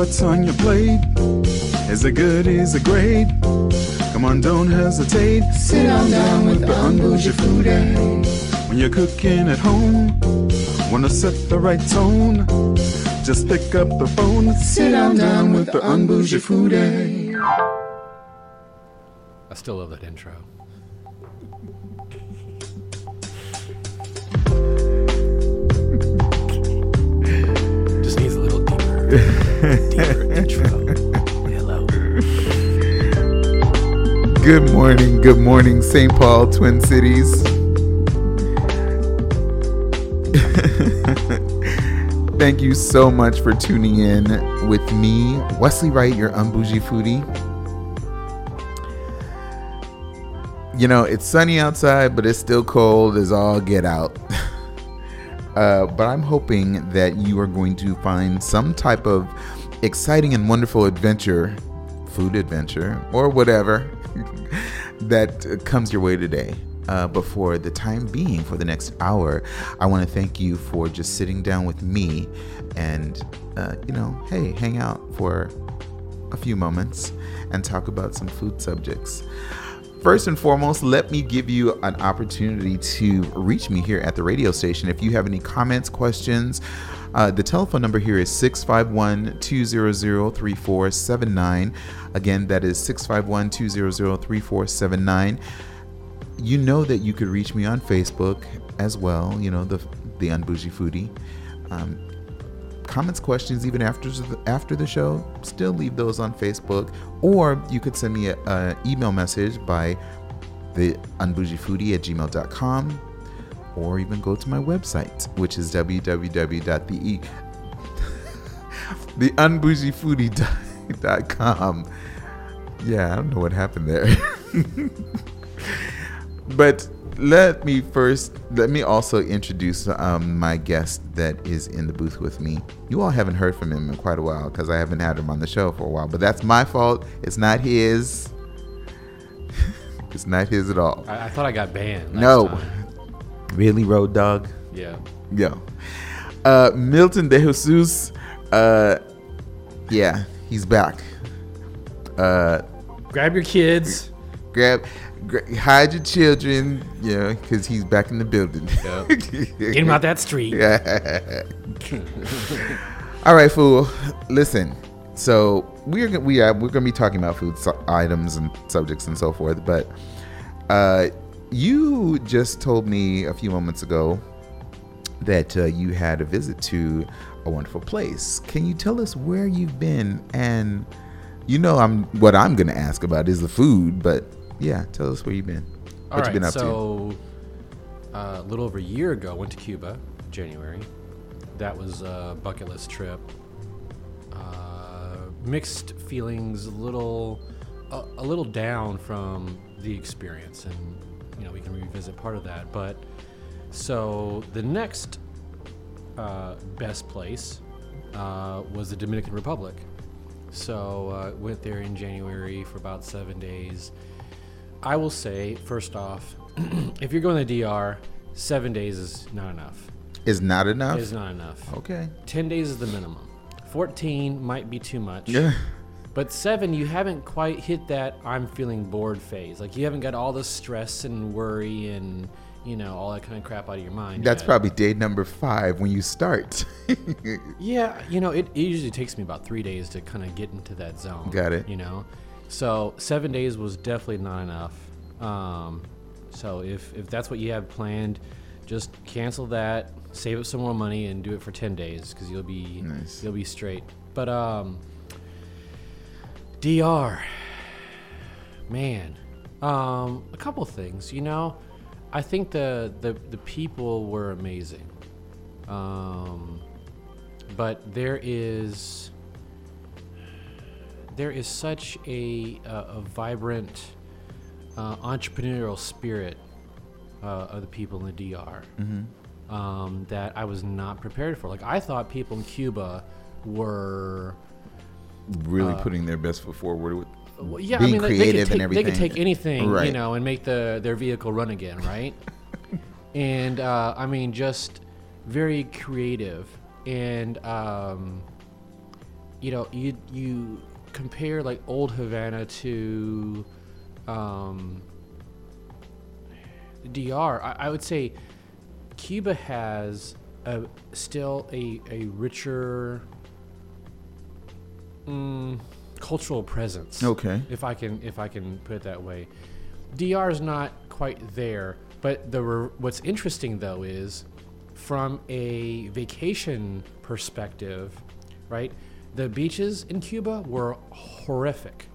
what's on your plate? Is it good? Is it great? Come on, don't hesitate. Sit on down with the Unbougie Foodie. When you're cooking at home, wanna set the right tone? Just pick up the phone. Sit on down with the Unbougie Foodie. I still love that intro. Just needs a little deeper, deeper intro. Good morning, good morning, St. Paul, Twin Cities. Thank you so much for tuning in with me, Wesley Wright, your unbougie foodie. You know, it's sunny outside, but it's still cold as all get out. Uh, but I'm hoping that you are going to find some type of exciting and wonderful adventure, food adventure, or whatever that comes your way today. Uh, but for the time being, for the next hour, I want to thank you for just sitting down with me and, uh, you know, hey, hang out for a few moments and talk about some food subjects. First and foremost, let me give you an opportunity to reach me here at the radio station. If you have any comments, questions, uh, the telephone number here is 651 200 3479. Again, that is 651 200 3479. You know that you could reach me on Facebook as well, you know, the, the Unbougie Foodie. Um, comments, questions, even after the, after the show, still leave those on Facebook, or you could send me an email message by the unbougiefoodie at gmail.com, or even go to my website, which is www.the. Yeah, I don't know what happened there. but let me first let me also introduce um, my guest that is in the booth with me you all haven't heard from him in quite a while because i haven't had him on the show for a while but that's my fault it's not his it's not his at all I, I thought I got banned. no time. Really road dog Yeah. yeah uh, Milton DeJesus uh, yeah he's back uh, Grab your kids. grab, gra- hide your children, you know, because he's back in the building. Get him out that street. All right, fool. Listen. So we're gonna we are we're gonna be talking about food su- items and subjects and so forth. But uh, you just told me a few moments ago that uh, you had a visit to a wonderful place. Can you tell us where you've been? And you know, I'm what I'm gonna ask about is the food. But yeah, tell us where you've been. What All you right. been up to? so, uh, a little over a year ago, went to Cuba, January. That was a bucket list trip. Uh, mixed feelings, a little, a, a little down from the experience, and revisit part of that. But so the next uh, best place uh, was the Dominican Republic. So uh, went there in January for about seven days. I will say, first off, if you're going to the DR, seven days is not enough. Is not enough. Is not enough. okay. Ten days is the minimum. Fourteen might be too much. Yeah. But seven, you haven't quite hit that I'm feeling bored phase. Like you haven't got all the stress and worry and you know all that kind of crap out of your mind. That's yet. probably day number five when you start. Yeah, you know, it, it usually takes me about three days to kind of get into that zone. Got it. You know, so seven days was definitely not enough. Um, so if if that's what you have planned, just cancel that, save up some more money, and do it for ten days because you'll be Nice. you'll be straight. But um, DR, man, um, a couple things. You know, I think the the the people were amazing. Um, but there is there is such a a, a vibrant uh, entrepreneurial spirit uh, of the people in the DR um, that I was not prepared for. Like I thought people in Cuba were really putting their best foot forward with well, yeah, being I mean, they- they, creative take, and everything. They could take anything, you know, and make the their vehicle run again, right? and uh, I mean, just very creative, and um, you know, you you compare like old Havana to um, DR. I, I would say Cuba has a, still a, a richer mm, cultural presence. Okay. If I can if I can put it that way, DR is not quite there. But the re- what's interesting though is from a vacation perspective, right? The beaches in Cuba were horrific.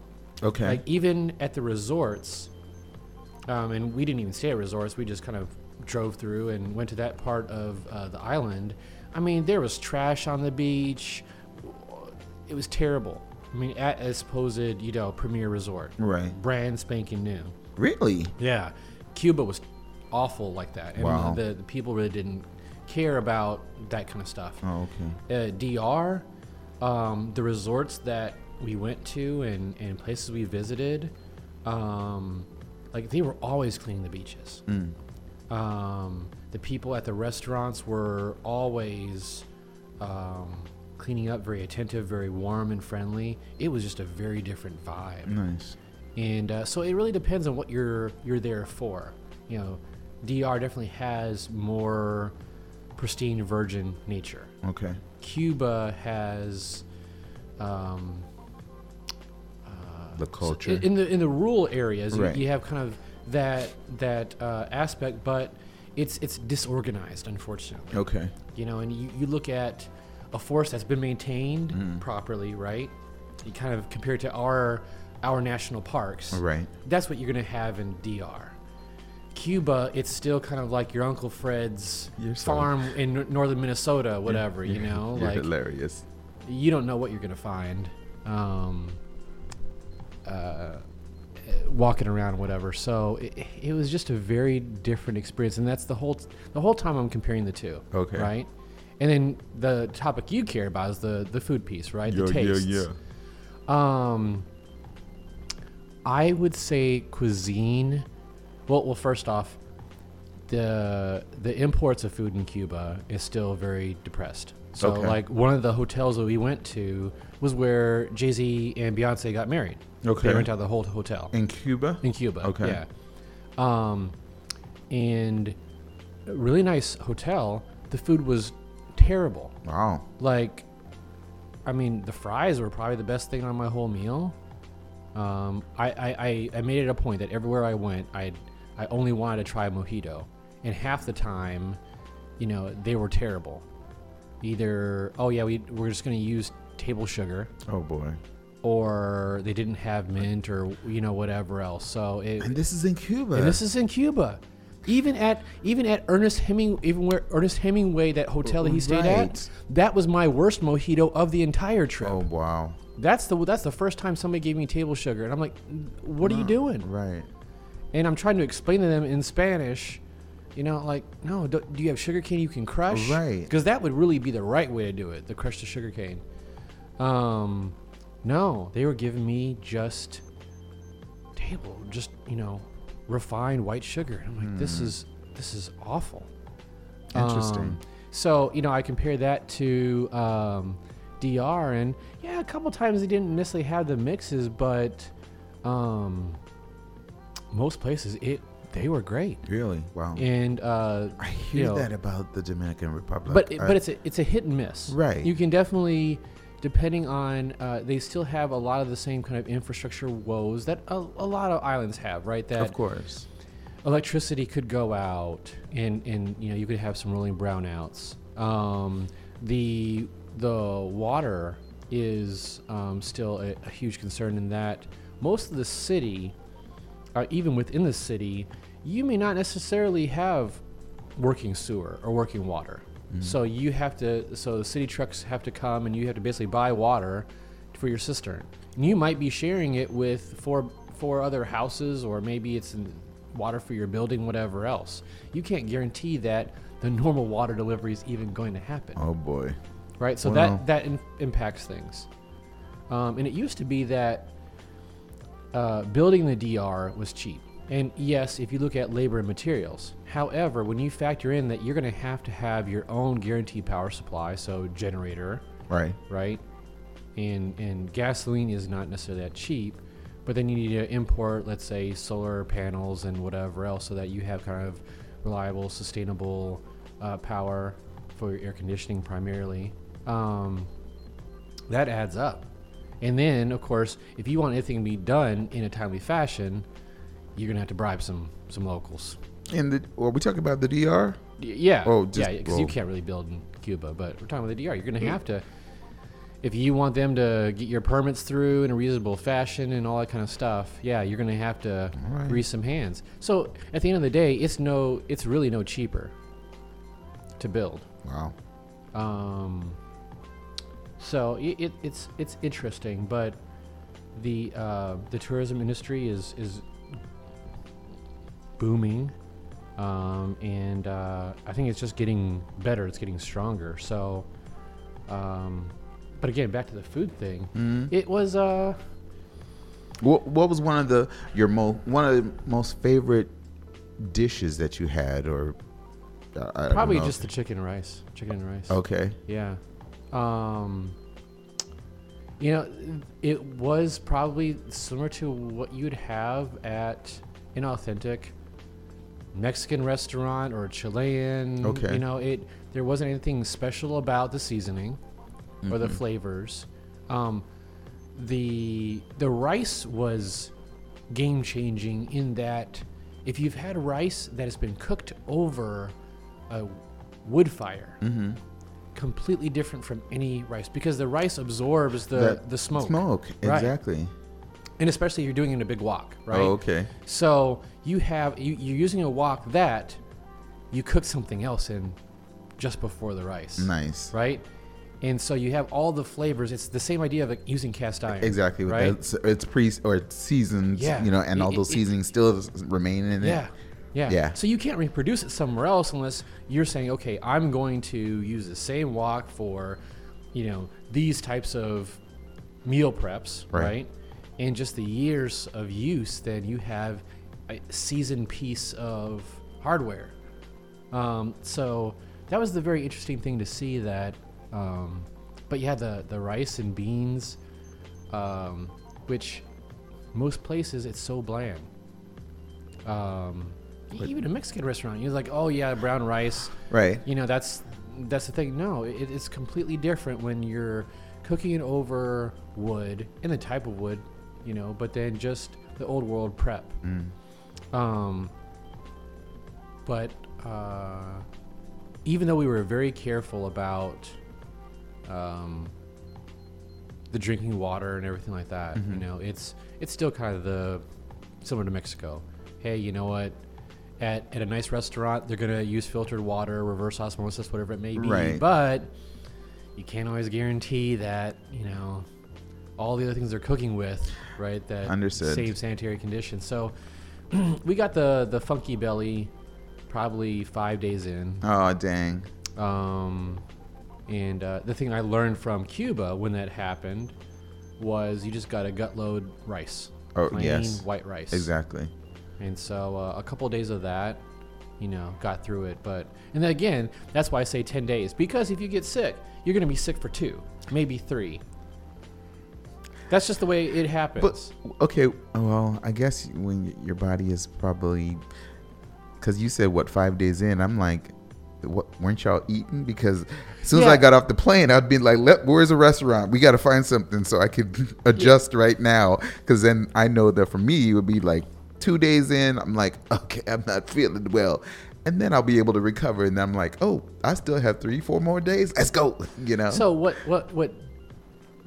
Okay. Like even at the resorts, um, and we didn't even stay at resorts. We just kind of drove through and went to that part of uh, the island. I mean, there was trash on the beach. It was terrible. I mean, at a supposed you know premier resort, right. brand spanking new. Really? Yeah, Cuba was awful like that, and Wow. the, the people really didn't care about that kind of stuff Oh, okay. uh, DR, um, the resorts that we went to and, and places we visited, um, like they were always cleaning the beaches. Mm. Um, the people at the restaurants were always um, cleaning up, very attentive, very warm and friendly. It was just a very different vibe Nice. and uh, so it really depends on what you're you're there for. You know, DR definitely has more pristine virgin nature. Okay. Cuba has um, The culture. in, in the in the rural areas. Right. You, you have kind of that that uh, aspect, but it's it's disorganized, unfortunately. okay. You know, and you, you look at a forest that's been maintained Mm. properly, right? You kind of compare it to our our national parks. Right. That's what you're gonna have in DR. Cuba, it's still kind of like your Uncle Fred's You're farm in northern Minnesota, whatever. You know, You're like hilarious. you don't know what you're gonna find. Um, uh, walking around, whatever. So it, it was just a very different experience, and that's the whole the whole time I'm comparing the two. Okay. Right. And then the topic you care about is the the food piece, right? the tastes. Yeah, yeah. Um, I would say cuisine. Well, well, first off, the the imports of food in Cuba is still very depressed. So, Okay. like one of the hotels that we went to was where Jay Z and Beyonce got married. Okay. They rent out the whole hotel In Cuba? in Cuba. Okay. Yeah. Um, and a really nice hotel. The food was terrible. Wow. Like, I mean, the fries were probably the best thing on my whole meal. Um, I, I, I, I made it a point that everywhere I went, I I only wanted to try mojito, and half the time, you know, they were terrible. Either oh yeah, we we're just gonna use table sugar, Oh boy. or they didn't have mint, or you know whatever else. So it, And this is in Cuba. and this is in Cuba. Even at even at Ernest Heming even where Ernest Hemingway that hotel that he stayed Right. at, that was my worst mojito of the entire trip. oh wow. That's the that's the first time somebody gave me table sugar, and I'm like, what are you doing? Right. And I'm trying to explain to them in Spanish, you know, like, no, do, do you have sugar cane you can crush? Right. Because that would really be the right way to do it, the crush the sugar cane. Um, no, they were giving me just table, just you know, refined white sugar. And I'm like, this is this is awful. Interesting. Um, so you know, I compare that to um, DR, and yeah, a couple times they didn't necessarily have the mixes, but um, most places it they were great. Really? Wow. And uh, I you hear know, that about the Dominican Republic. but it, but it's a it's a hit and miss. Right. You can definitely, depending on, uh, they still have a lot of the same kind of infrastructure woes that a, a lot of islands have, right? That of course. electricity could go out and and you know you could have some rolling brownouts um, the the water is um, still a, a huge concern in that most of the city uh, even within the city you may not necessarily have working sewer or working water so you have to so the city trucks have to come and you have to basically buy water for your cistern and you might be sharing it with four four other houses or maybe it's in water for your building whatever else you can't guarantee that the normal water delivery is even going to happen Oh boy. right? So Wow. that that in, impacts things. Um, and it used to be that uh, building the DR was cheap. And yes, if you look at labor and materials. However, when you factor in that you're going to have to have your own guaranteed power supply, so generator, Right. right? and and gasoline is not necessarily that cheap. But then you need to import, let's say, solar panels and whatever else, so that you have kind of reliable, sustainable uh, power for your air conditioning primarily. Um, that adds up. And then, of course, if you want anything to be done in a timely fashion, you're gonna have to bribe some some locals. And the, are we talking about the DR? Y- Yeah. Oh, just- yeah, because you can't really build in Cuba, but we're talking about the DR. You're going to have to, if you want them to get your permits through in a reasonable fashion and all that kind of stuff. Yeah, you're going to have to Alright. grease some hands. So at the end of the day, it's no, it's really no cheaper to build. Wow. Um, so it, it, it's it's interesting, but the uh, the tourism industry is is booming, um, and uh, I think it's just getting better. It's getting stronger. So, um, but again, back to the food thing. Mm-hmm. It was uh, What, what was one of the your mo one of the most favorite dishes that you had, or uh, I probably just the chicken and rice. Chicken and rice. okay. Yeah. Um, you know, it was probably similar to what you'd have at an authentic Mexican restaurant or Chilean. Okay. You know, it there wasn't anything special about the seasoning or the Mhm. flavors. Um, the the rice was game changing in that if you've had rice that has been cooked over a wood fire, Mm-hmm. completely different from any rice because the rice absorbs the That the smoke, Smoke. Right. Exactly. and especially if you're doing it in a big wok, right? Oh, okay. So you have you, you're using a wok that you cook something else in just before the rice, Nice. right? And so you have all the flavors. It's the same idea of like using cast iron. Exactly. Right? It's, it's pre or it's seasoned. Yeah. You know, and It- all it- those it- seasonings still remain in it. Yeah. Yeah. Yeah. So you can't reproduce it somewhere else unless you're saying, okay, I'm going to use the same wok for, you know, these types of meal preps, Right. right? And just the years of use, then you have seasoned piece of hardware. Um, so that was the very interesting thing to see that. Um, but yeah, the, the rice and beans, um, which most places it's so bland. Um, even a Mexican restaurant, you're like, oh yeah, brown rice. Right. You know, that's that's the thing. No, it, it's completely different when you're cooking it over wood and the type of wood, you know, but then just the old world prep. Mm. Um, but uh, even though we were very careful about um, the drinking water and everything like that, you know, it's it's still kind of the similar to Mexico. Hey, you know what? At, at a nice restaurant, they're gonna use filtered water, reverse osmosis, whatever it may be. Right. But you can't always guarantee that you know all the other things they're cooking with, right? That Understood. same sanitary conditions. So we got the the funky belly probably five days in. Oh dang. Um, and uh, the thing I learned from Cuba when that happened was you just got a gut load rice. Oh, plain yes. white rice. Exactly. And so uh, a couple days of that, you know, got through it. But and then again, that's why I say ten days because if you get sick, you're gonna be sick for two, maybe three. That's just the way it happens. But okay, well, I guess when your body is probably because you said what five days in, I'm like, what weren't y'all eating? Because as soon as I got off the plane, I'd be like, Let, "Where's a restaurant? We got to find something so I could adjust right now." Because then I know that for me, it would be like two days in. I'm like, okay, I'm not feeling well. And then I'll be able to recover, and I'm like, "Oh, I still have three, four more days. Let's go!" You know. So what what what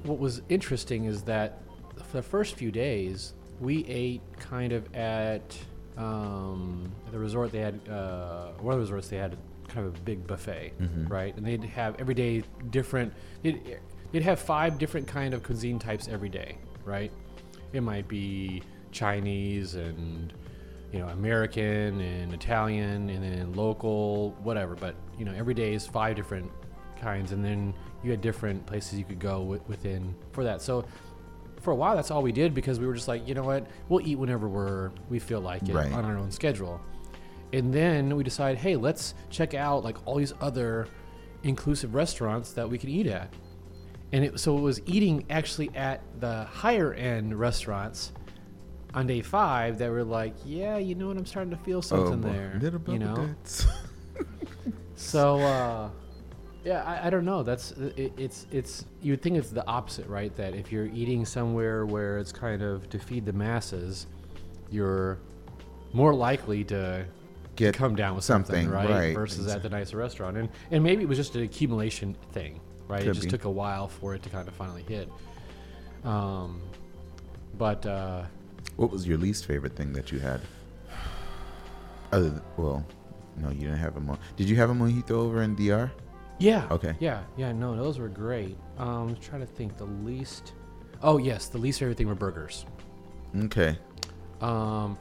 what was interesting is that for the first few days we ate kind of at um, the resort. They had uh, one of the resorts. They had kind of a big buffet, right? And they'd have every day different. They'd, they'd have five different kind of cuisine types every day, right? It might be Chinese and you know American and Italian and then local whatever. But you know every day is five different kinds, and then you had different places you could go wi- within for that. So for a while, that's all we did because we were just like, you know what, we'll eat whenever we're we feel like it Right. on our own schedule. And then we decided, hey, let's check out like all these other inclusive restaurants that we can eat at. and it, so it was eating actually at the higher end restaurants on day five that were like, yeah, you know what, I'm starting to feel something boy. there. You know, so uh, yeah, I, I don't know. That's it, it's it's you would think it's the opposite, right? That if you're eating somewhere where it's kind of to feed the masses, you're more likely to Get come down with something, something, right? right, Versus at the nicer restaurant, and and maybe it was just an accumulation thing, right? Could it just be. took a while for it to kind of finally hit. Um, but uh, What was your least favorite thing that you had? Other than, well, no, you didn't have a mo. Did you have a mojito over in DR? Yeah, Okay. yeah, yeah. No, those were great. Um, I'm trying to think the least. Oh yes, the least favorite thing were burgers. Okay. Um,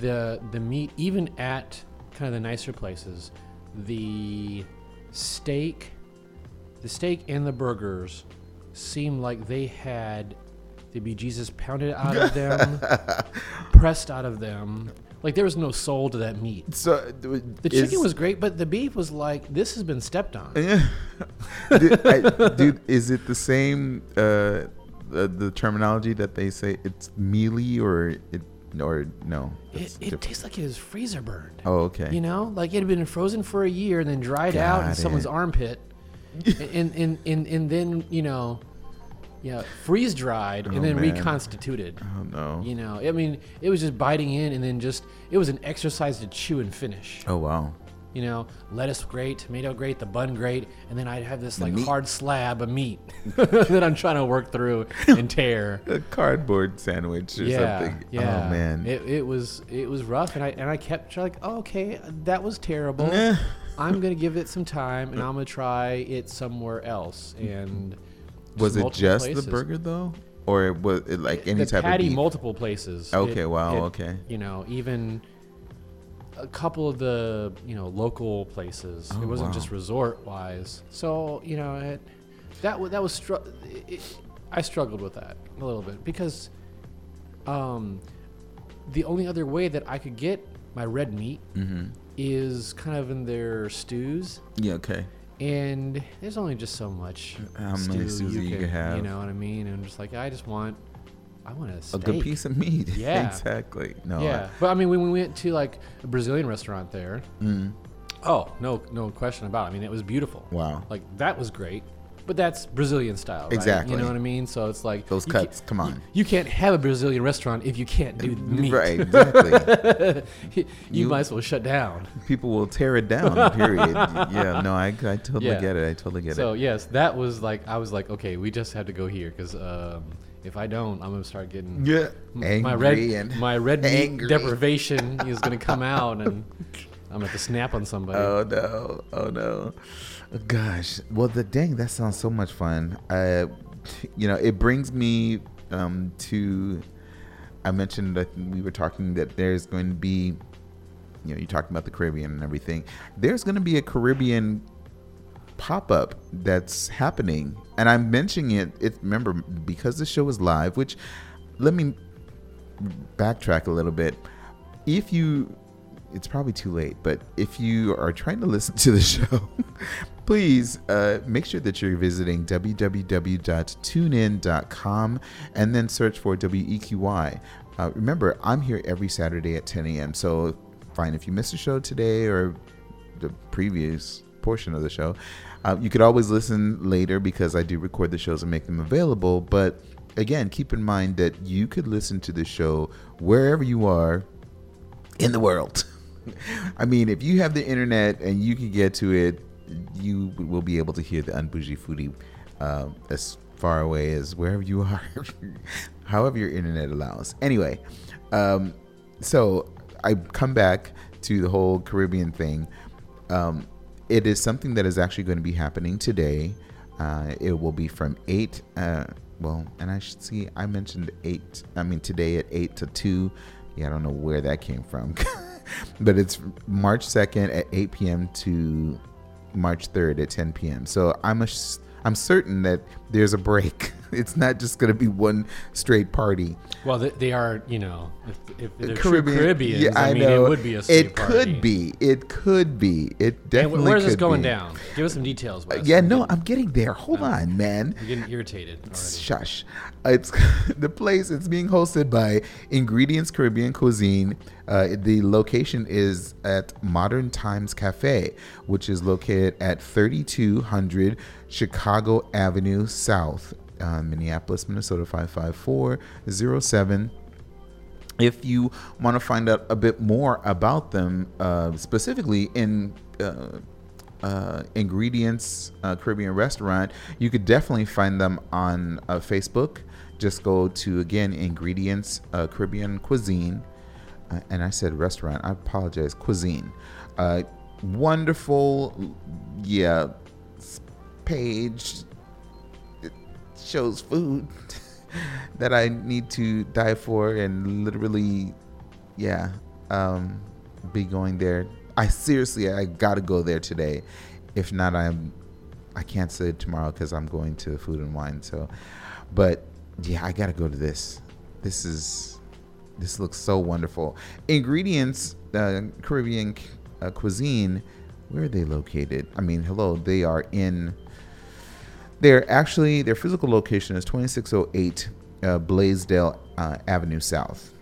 the the meat, even at kind of the nicer places, the steak, the steak and the burgers seemed like they had the bejesus pounded out of them, pressed out of them. Like there was no soul to that meat. So The chicken was great, but the beef was like this has been stepped on. Yeah. dude, I, dude, is it the same uh, the, the terminology that they say it's mealy or it or no? It, it tastes like it was freezer burned. Oh, okay. You know, like it had been frozen for a year and then dried out in Got someone's armpit, and, and and and then you know, yeah, freeze dried and Oh, then man. reconstituted. oh no. You know, I mean, it was just biting in and then just it was an exercise to chew and finish. Oh wow. You know, lettuce great, tomato great, the bun great, and then I'd have this like hard slab of meat that I'm trying to work through and tear. A cardboard sandwich or yeah, something. yeah. Oh man. it, it was it was rough, and I and I kept trying like, oh, okay, that was terrible. I'm gonna give it some time, and I'm gonna try it somewhere else. Mm-hmm. And was it just places. the burger though, or was it like any the type patty of beef? multiple places. Okay, It- wow, it- okay. You know, even a couple of the you know local places. Oh, it wasn't wow. just resort wise. So you know, it, that that was str- it- I struggled with that a little bit because um, the only other way that I could get my red meat mm-hmm. is kind of in their stews. Yeah. Okay. And there's only just so much How many stews that you could have. You know what I mean? And I'm just like, I just want, I want a steak. A good piece of meat. Yeah. exactly. No. Yeah, but I mean, when we went to like a Brazilian restaurant there, mm, oh no, no question about. it. I mean, it was beautiful. wow. Like that was great, but that's Brazilian style, right? Exactly. You know what I mean? So it's like Those cuts. Come on. You can't have a Brazilian restaurant if you can't do meat. Right. Exactly. you, You- might as well shut down. People will tear it down. Period. yeah. No. I, I totally Yeah. get it. I totally get So it. So yes, that was like I was like, okay, we just have to go here because um, if I don't, I'm gonna start getting Yeah. m- Angry my red my red meat angry. deprivation is gonna come out and I'm gonna have to snap on somebody. Oh no! Oh no! Gosh, well, the dang that sounds so much fun. Uh, you know, it brings me um, to. I mentioned that we were talking that there's going to be, you know, you're talking about the Caribbean and everything. There's going to be a Caribbean pop up that's happening, and I'm mentioning it. It remember because the show is live, which let me backtrack a little bit. If you, it's probably too late, but if you are trying to listen to the show, please uh, make sure that you're visiting www.tunein.com and then search for WEQY. Uh, remember, I'm here every Saturday at 10 a.m. So, fine, if you missed the show today or the previous portion of the show, uh, you could always listen later because I do record the shows and make them available. But again, keep in mind that you could listen to the show wherever you are in the world. I mean, if you have the internet and you can get to it, you will be able to hear the Unbougie Foodie uh, as far away as wherever you are, however your internet allows. Anyway, um, so I come back to the whole Caribbean thing. Um, it is something that is actually going to be happening today. Uh, it will be from 8, uh, well, and I should see, I mentioned 8, I mean, today at 8 to 2. Yeah, I don't know where that came from. but it's March 2nd at 8 p.m. to March 3rd at 10 p.m. So I'm a, I'm certain that there's a break it's not just going to be one straight party. Well, they, they are, you know, if, if they're Caribbean, Caribbeans, yeah, I, I mean, know. it would be a straight It party. could be. It could be. It definitely. wh- where's this going be. down? Give us some details. Wes. Yeah, I'm no, getting- I'm getting there. Hold on, man. I'm getting irritated already. Shush. It's the place. It's being hosted by Ingredients Caribbean Cuisine. Uh, the location is at Modern Times Cafe, which is located at 3200 Chicago Avenue South, uh, Minneapolis, Minnesota 55407 if you want to find out a bit more about them, uh, specifically in uh, uh, ingredients uh, Caribbean restaurant, you could definitely find them on uh, Facebook. Just go to again ingredients uh, Caribbean cuisine, uh, and I said restaurant. I apologize, cuisine. Wonderful, yeah, page shows food that I need to die for and literally, yeah, um, be going there. I seriously, I gotta go there today. If not, I'm, I can't say tomorrow because I'm going to Food and Wine. So, but yeah, I gotta go to this. This is, this looks so wonderful. Ingredients, uh, Caribbean uh, cuisine. Where are they located? I mean, hello, they are in. They're actually their physical location is 2608 uh, Blaisdell uh, Avenue South.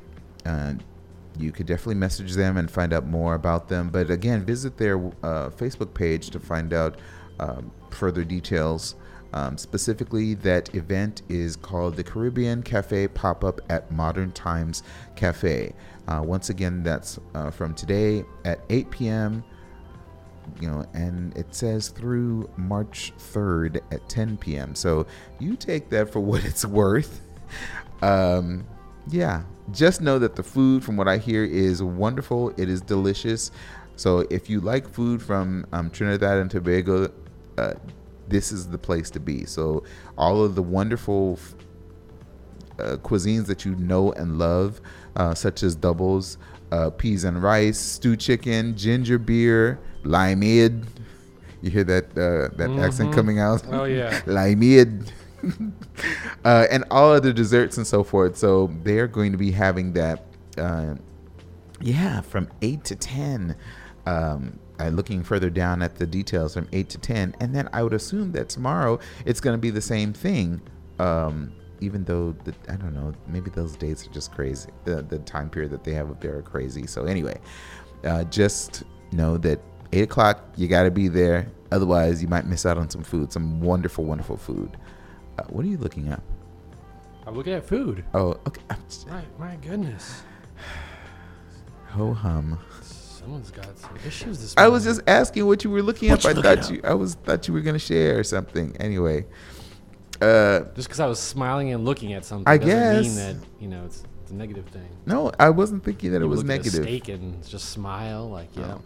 Uh, you could definitely message them and find out more about them. But again, visit their uh, Facebook page to find out um, further details. Um, specifically, that event is called the Caribbean Cafe Pop Up at Modern Times Cafe. Uh, once again, that's from today at 8 p.m you know, and it says through March 3rd at 10 p.m. So you take that for what it's worth. Um, yeah, just know that the food, from what I hear, is wonderful. It is delicious. So if you like food from um, Trinidad and Tobago, uh, this is the place to be. So all of the wonderful uh, cuisines that you know and love, uh, such as doubles, uh, peas and rice, stew chicken, ginger beer, limeade. You hear that uh, that accent coming out? Oh, yeah. limeade. uh, and all other desserts and so forth. So they are going to be having that. Uh, yeah, from eight to ten. Um, uh, looking further down at the details from eight to ten, and then I would assume that tomorrow it's going to be the same thing. Um, even though the, I don't know, maybe those dates are just crazy. The, the time period that they have up there are crazy. So anyway, uh, just know that eight o'clock you got to be there. Otherwise, you might miss out on some food, some wonderful, wonderful food. Uh, what are you looking at? I'm looking at food. Oh, okay. My, my goodness. Ho hum. Someone's got some issues this I was just asking what you were looking What up. I thought up? you. I was thought you were gonna share something. Anyway, uh, Just because I was smiling and looking at something I doesn't mean that, you know, it's, it's a negative thing. no, I wasn't thinking that it You was look at a negative. steak and just smile, like, yeah.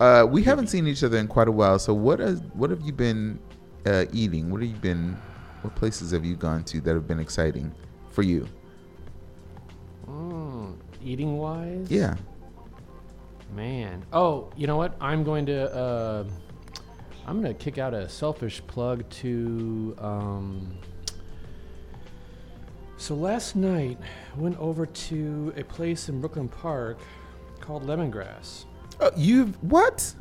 Uh, we haven't seen each other in quite a while. So what has what have you been uh, eating? What have you been? What places have you gone to that have been exciting for you? Mm, eating wise? Yeah. Man. Oh, you know what? I'm going to uh, I'm going to kick out a selfish plug to um So last night I went over to a place in Brooklyn Park called Lemongrass. Oh, you've what?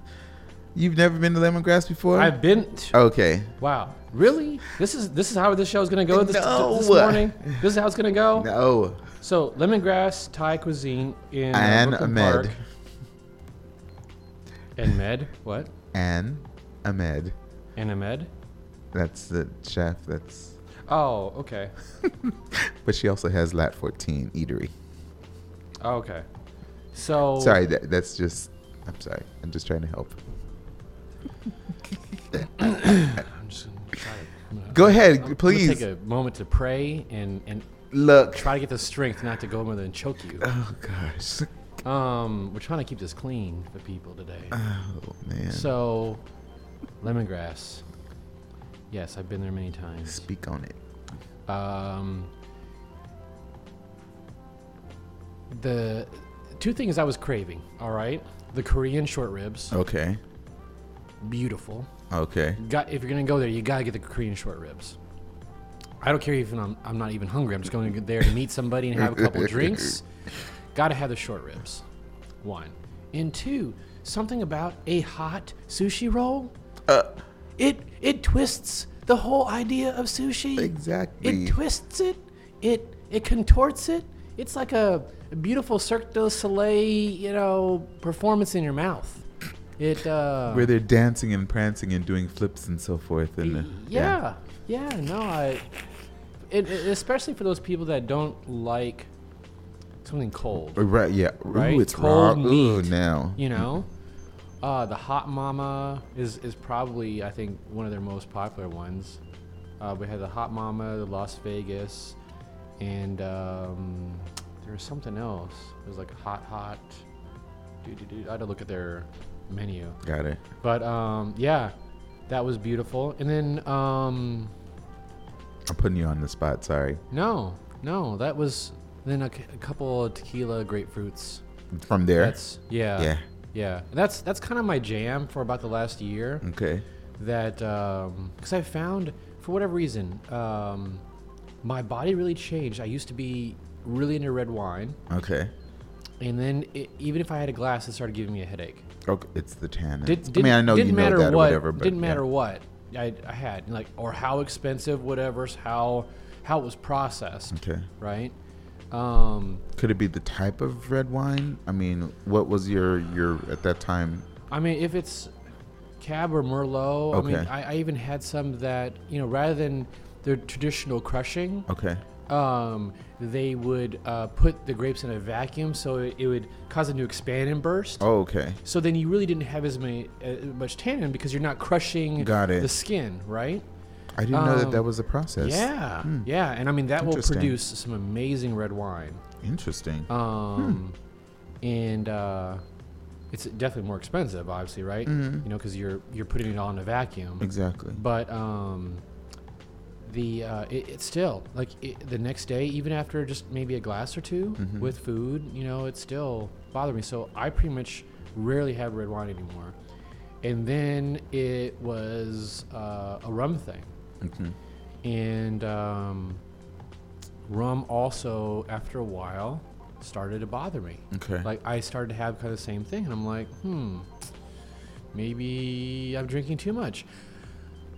You've never been to lemongrass before? I've been okay. Wow. Really? This is this is how this show is going to go this, No. this morning? This is how it's going to go? No. So, lemongrass Thai cuisine in uh, And Brooklyn Ahmed. Park. And Med? What? Ann Ahmed. And Ahmed? That's the chef. That's. Oh, okay. But she also has Lat 14 Eatery. Oh, okay. So Sorry, that, that's just. I'm sorry. I'm just trying to help. I'm just gonna try to. Gonna- Go ahead, I'm- I'm please. take a moment to pray and and Look. try to get the strength not to go over there and choke you. Oh gosh. Um, we're trying to keep this clean for people today. Oh man. So, lemongrass. Yes, I've been there many times. Speak on it. Um, the two things I was craving. All right, the Korean short ribs, Okay. beautiful. Okay. Got if you're gonna go there, you gotta get the Korean short ribs. I don't care if I'm, I'm not even hungry. I'm just going to go there to meet somebody and have a couple drinks. Got to have the short ribs. One. And two, something about a hot sushi roll. Uh, It it twists the whole idea of sushi. Exactly. It twists it. It it contorts it. It's like a, a beautiful Cirque du Soleil, you know, performance in your mouth. It uh where they're dancing and prancing and doing flips and so forth. And uh, yeah, yeah, no, I, it, it- especially for those people that don't like something cold, Right, yeah. Right? Ooh, it's Cold raw. Ooh, meat. now. you know. Uh, the hot mama is is probably I think one of their most popular ones. Uh, we had the hot mama, the Las Vegas, and um, there was something else. It was like hot hot. Dude, dude, dude. I had to look at their menu. Got it. But um, yeah, that was beautiful. And then um, I'm putting you on the spot. Sorry. no, no, that was then a, c- a couple of tequila grapefruits. From there. That's yeah, Yeah. Yeah. That's that's kind of my jam for about the last year. okay. That because I found for whatever reason um, my body really changed. I used to be really into red wine, Okay. and then it, even if I had a glass, it started giving me a headache. Okay. It's the tannin. Did, I mean, I know you know that what, or whatever, but didn't yeah. matter what I, I had like or how expensive whatever how how it was processed Okay. right um Could it be the type of red wine? I mean, what was your your at that time? i mean if it's cab or merlot i mean I, I even had some that you know rather than their traditional crushing Okay. um they would uh, put the grapes in a vacuum so it, it would cause them to expand and burst Oh, okay. so then you really didn't have as many uh, much tannin because you're not crushing Got it. the skin right I didn't know that that Um, was a process. Yeah, yeah, and I mean that will produce some amazing red wine. Interesting. Um, and uh, it's definitely more expensive, obviously, right? Mhm. You know, because you're you're putting it all in a vacuum. exactly. But um, the uh, it, it's still like it, the next day, even after just maybe a glass or 2 Mhm. with food, you know, it still bothered me. So I pretty much rarely have red wine anymore. And then it was uh, a rum thing Mhm. and um, rum also after a while started to bother me Okay. like i started to have kind of the same thing and i'm like hmm maybe i'm drinking too much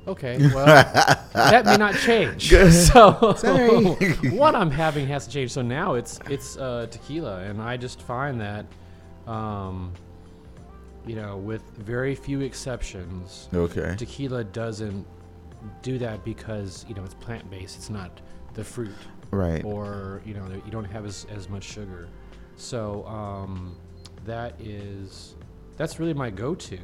okay well that may not change so what i'm having has to change so now it's it's uh, tequila and i just find that um, you know with very few exceptions okay. tequila doesn't do that because you know it's plant based. It's not the fruit, Right. or you know you don't have as, as much sugar. So um, that is that's really my go to.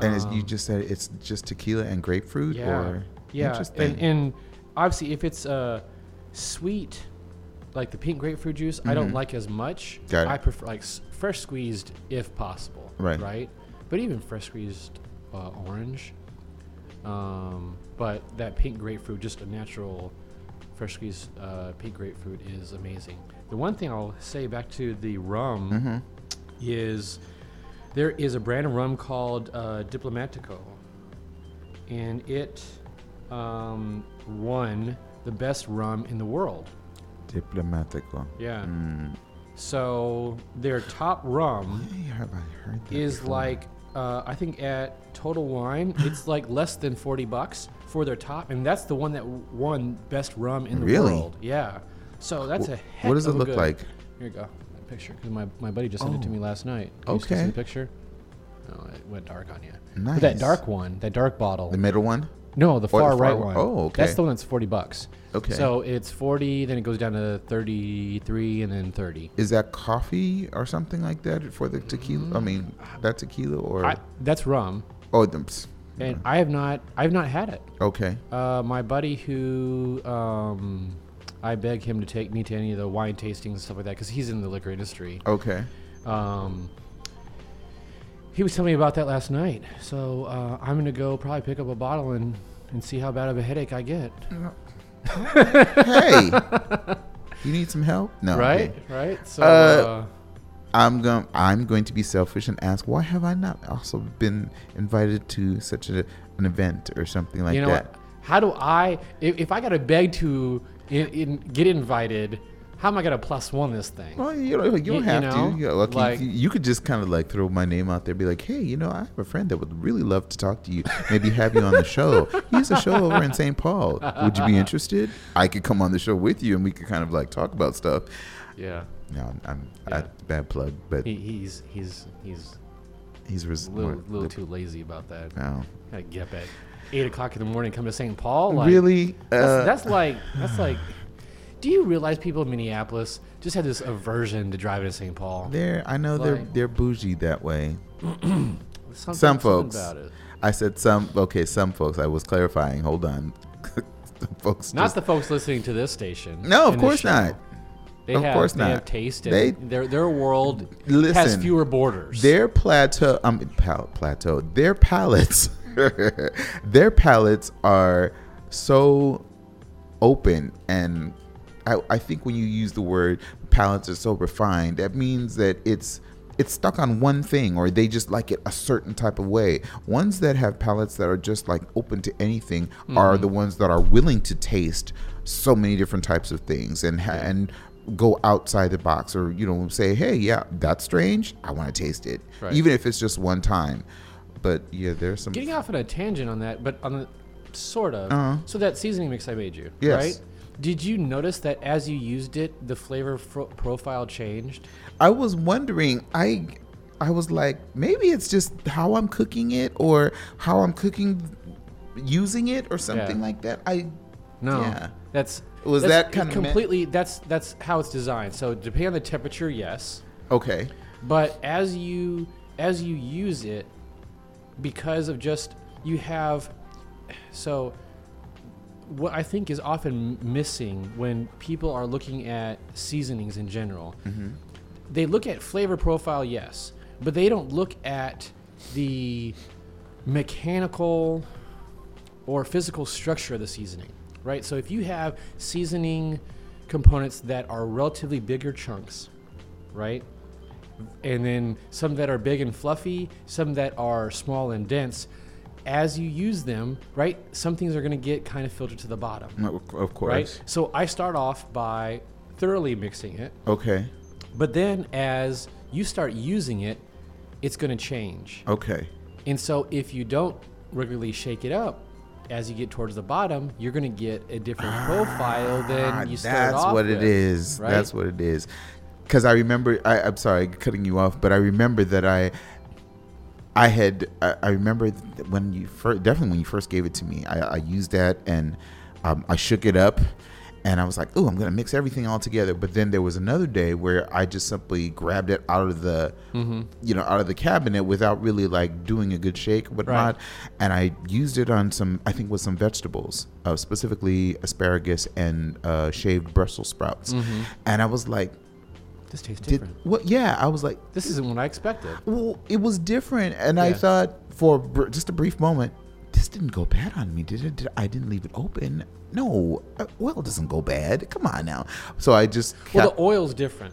And is, you just said it's just tequila and grapefruit, yeah, or yeah, and and obviously if it's uh, sweet, like the pink grapefruit juice, I don't Mhm. like as much. I prefer like fresh squeezed if possible. Right. Right. But even fresh squeezed uh, orange. Um, but that pink grapefruit, just a natural fresh squeezed uh, pink grapefruit, is amazing. The one thing I'll say back to the rum Mhm. is there is a brand of rum called uh, Diplomatico, and it um, won the best rum in the world. diplomatico. Yeah. Mm. So their top rum Why have I heard that? is before? like uh, I think at Total Wine it's like less than forty bucks for their top, and that's the one that won best rum in the Really? world. Yeah. So that's a heck What does it look good- like? Here you go, that picture. Because my, my buddy just sent it to Oh. me last night. Can you still see Okay. the picture. Oh, it went dark on you. Nice. But that dark one, that dark bottle. The middle one. no, the the far far right one. one. Oh, okay. That's the one that's forty bucks. Okay. So it's forty, then it goes down to thirty-three, and then thirty. Is that coffee or something like that for the tequila? I mean, that tequila or Mm. I, that's rum, oh, the, ps- and I have not, I have not had it. okay. Uh, my buddy who um, I beg him to take me to any of the wine tastings and stuff like that because he's in the liquor industry. Okay. Um, he was telling me about that last night. So uh, I'm gonna go probably pick up a bottle and, and see how bad of a headache I get. Hey, you need some help? No. right, okay. right. So Uh, uh, I'm going. I'm going to be selfish and ask, why have I not also been invited to such a, an event or something like you know that? what? How do I, if, if I got to beg to in, in, get invited, how am I gonna plus one this thing? Well, you don't, you don't You- you have know, to. You, know, like, like- you, you could just kind of like throw my name out there, be like, hey, you know, I have a friend that would really love to talk to you. Maybe have you on the show. He has a show over in St. Paul. Would you be interested? I could come on the show with you, and we could kind of like talk about stuff. Yeah, No, I'm, I'm Yeah. I, bad plug, but he, he's he's he's he's res- a little, little too lazy about that. No. Gotta get up at eight o'clock in the morning, come to St. Paul. Like, really? That's, Uh, that's like that's like. Do you realize people in Minneapolis just have this aversion to driving to St. Paul? they're I know they're like- they're bougie that way. Something- Some something folks. about it. I said some. Okay, some folks. I was clarifying. Hold on. Some folks. Not just- the folks listening to this station. No, of this course show. not. They Of have, course they not. have taste. And They- their their world has Listen, fewer borders. Their plateau, um, pal- plateau. Their palettes, their palettes are so open, and I, I think when you use the word palates are so refined, that means that it's it's stuck on one thing, or they just like it a certain type of way. Ones that have palates that are just like open to anything are the ones that are willing to taste so many different types of things and ha- and go outside the box or you know say hey yeah that's strange i want to taste it Right. even if it's just one time but yeah there's some Getting off on a tangent on that, but on the sort of. Uh-huh. So that seasoning mix I made you, Yes. right? Did you notice that as you used it, the flavor fro- profile changed? i was wondering i i was like maybe it's just how i'm cooking it or how i'm cooking using it or something Yeah. like that i No, Yeah. that's Was that's that kinda meant- completely? That's that's how it's designed. So depending on the temperature, yes, okay but as you as you use it, because of just you have, so what I think is often missing when people are looking at seasonings in general, mm-hmm. they look at flavor profile, yes, but they don't look at the mechanical or physical structure of the seasoning, right? So if you have seasoning components that are relatively bigger chunks, right? And then some that are big and fluffy, some that are small and dense. As you use them, right, some things are going to get kind of filtered to the bottom, of course right? So I start off by thoroughly mixing it, okay but then as you start using it, it's going to change. okay And so if you don't regularly shake it up, as you get towards the bottom, you're going to get a different profile Ah, than you start that's off what it is right? that's what it is because i remember I, i'm sorry cutting you off but i remember that i i had i, I remember when you first definitely when you first gave it to me i, I used that and um, i shook it up and i was like oh i'm gonna mix everything all together. But then there was another day where i just simply grabbed it out of the Mm-hmm. you know out of the cabinet without really like doing a good shake or whatnot and i used it on some i think with some vegetables uh, specifically asparagus and uh, shaved brussels sprouts. And i was like This tastes did different. what yeah i was like This isn't what I expected. well it was different and i thought for br- just a brief moment this didn't go bad on me did it did, i didn't leave it open no uh, oil doesn't go bad come on now so i just Well, kept- the oil's different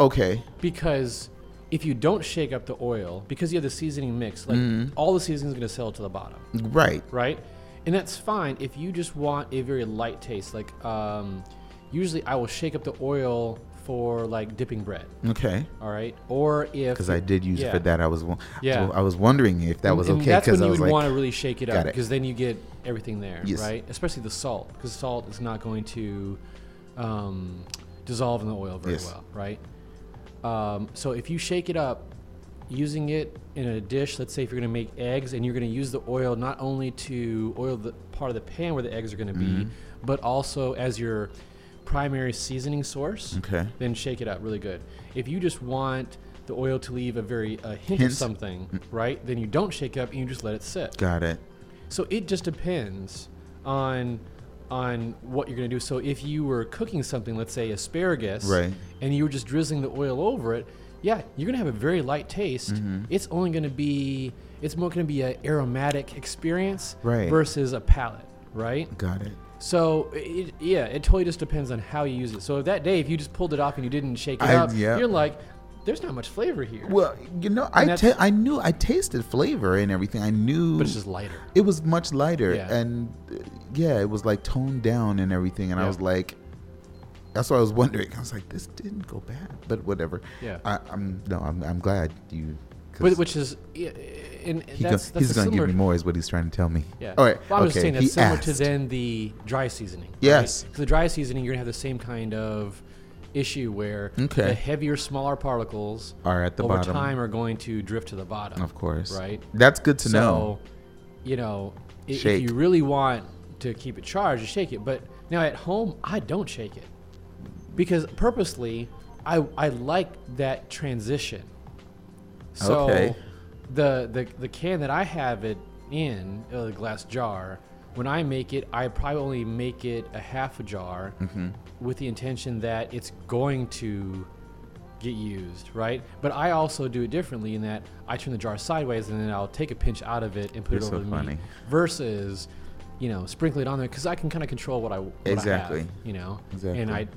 okay because if you don't shake up the oil, because you have the seasoning mix, like Mm-hmm. all the seasoning is going to settle to the bottom, right right? And that's fine if you just want a very light taste. Like um, usually, I will shake up the oil for like dipping bread. okay All right, or if because I did use it for that. I was Yeah. I was wondering if that was And- okay because I you was would like, want to really shake it up because then you get everything there, Yes. right? Especially the salt, because salt is not going to um, dissolve in the oil very Yes. well, right? Um, so if you shake it up, using it in a dish, let's say if you're going to make eggs and you're going to use the oil not only to oil the part of the pan where the eggs are going to Mm-hmm. be, but also as your primary seasoning source, okay, then shake it up really good. If you just want the oil to leave a very a hint of something, right? Then you don't shake up and you just let it sit. got it. So it just depends on on what you're going to do. So if you were cooking something, let's say asparagus, Right. and you were just drizzling the oil over it, yeah, you're going to have a very light taste. Mm-hmm. It's only going to be it's more going to be an aromatic experience Right. versus a palate, right? Got it. So it, yeah, it totally just depends on how you use it. So if that day, if you just pulled it off and you didn't shake it I- up, yeah. you're like, there's not much flavor here. Well, you know, I ta- I knew I tasted flavor and everything. I knew, but it's just lighter. it was much lighter Yeah. and uh, yeah, it was like toned down and everything. And I was like, that's what I was wondering. I was like, this didn't go bad, but whatever. Yeah. I, I'm no, I'm, I'm glad you. But, which is, yeah, and he that's, go- that's he's going to give me more, is what he's trying to tell me. Yeah. All right. Well, I'm okay. just saying he that's similar to asked. then the dry seasoning. Yes. Right? So the dry seasoning, you're gonna have the same kind of issue where Okay. the heavier, smaller particles Are at the over bottom. time are going to drift to the bottom. Of course. Right. That's good to know. so, know. you know, i- if you really want to keep it charged, you shake it. But now at home, I don't shake it because purposely, I I like that transition. So Okay. the the the can that I have it in, uh, the glass jar, when I make it, I probably only make it a half a jar Mm-hmm. with the intention that it's going to get used, right? But I also do it differently in that I turn the jar sideways and then I'll take a pinch out of it and put You're it over so the funny. meat versus, you know, sprinkle it on there because I can kind of control what I what Exactly. I have, you know. Exactly. And I,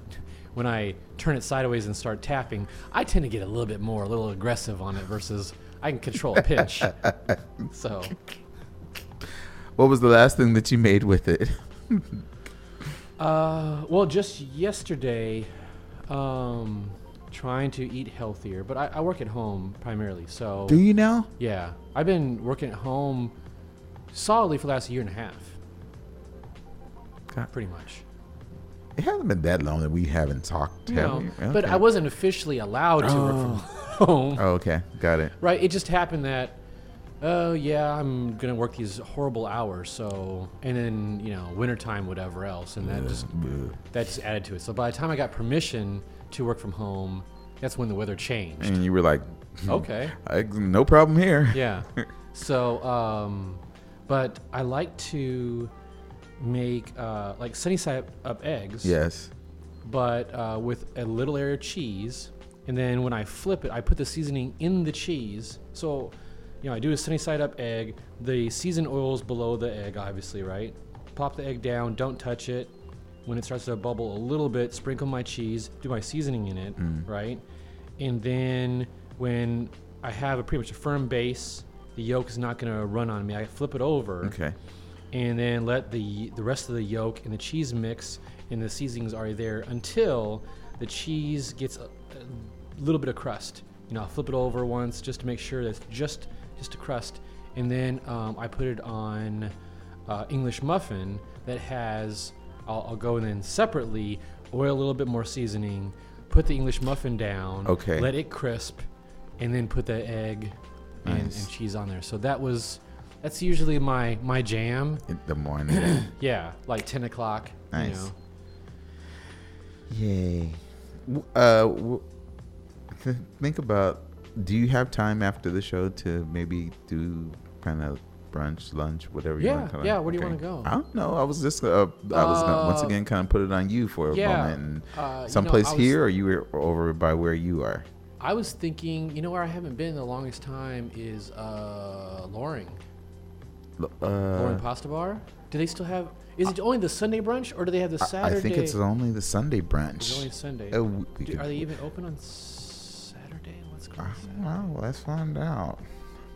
when I turn it sideways and start tapping, I tend to get a little bit more, a little aggressive on it versus I can control a pinch. so What was the last thing that you made with it? Uh, well, just yesterday, um, trying to eat healthier, but I, I work at home primarily. So Do you now? yeah, I've been working at home solidly for the last year and a half, God. pretty much. It hasn't been that long that we haven't talked. Have know, we? but I wasn't officially allowed to work from home. Oh, okay. Got it. Right? It just happened that, oh yeah, I'm gonna work these horrible hours. So, and then you know, wintertime, whatever else, and that just that just added to it. So by the time I got permission to work from home, that's when the weather changed. And you were like, Okay. I, no problem here. Yeah. So, um, but I like to make uh, like sunny side up eggs. Yes. But uh, with a little area of cheese, and then when I flip it, I put the seasoning in the cheese. So, you know, I do a sunny side up egg. The seasoned oils below the egg, obviously, right? Pop the egg down. Don't touch it. When it starts to bubble a little bit, sprinkle my cheese. Do my seasoning in it, right? And then when I have a pretty much a firm base, the yolk is not going to run on me. I flip it over Okay. And then let the the rest of the yolk and the cheese mix and the seasonings are there until the cheese gets a, a little bit of crust. You know, I'll flip it over once just to make sure that it's just just a crust, and then um, I put it on uh, English muffin that has. I'll, I'll go and then separately oil a little bit more seasoning, put the English muffin down, Okay. let it crisp, and then put the egg and, Nice. and cheese on there. So that was that's usually my my jam. In the morning. Yeah, like ten o'clock. You Nice. know. Yay. Uh, w- think about. Do you have time after the show to maybe do kind of brunch, lunch, whatever you Yeah, want to call yeah, where do you wanna go? I don't know. I was just. Uh, I was gonna, once Uh, again kind of put it on you for a yeah, moment. And uh, you know, someplace here, or you were over by where you are. I was thinking, you know, where I haven't been the longest time is uh, Loring. L- Loring Uh, Pasta Bar. Do they still have? Is it only the Sunday brunch, or do they have the I- Saturday? I think it's only the Sunday It's brunch. only Sunday. Uh, we- Do- could- are they even open on Saturday? What's going Uh, on? well, let's find out.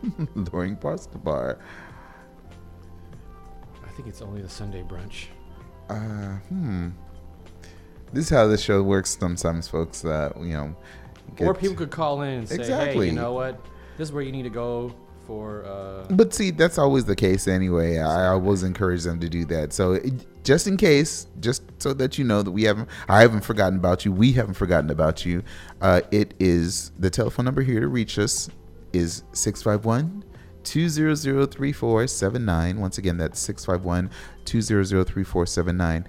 Loring Pasta Bar. I think it's only the Sunday brunch. Uh, hmm. This is how this show works sometimes, folks. That you know, Or get- people could call in and say, "Hey, Exactly. you know what? This is where you need to go for." Uh, But see, that's always the case anyway. I always encourage them to do that. So it, just in case, just so that you know that we haven't, I haven't forgotten about you. We haven't forgotten about you. Uh, it is the telephone number here to reach us is 651 200 3479. Once again, that's 651 200 3479.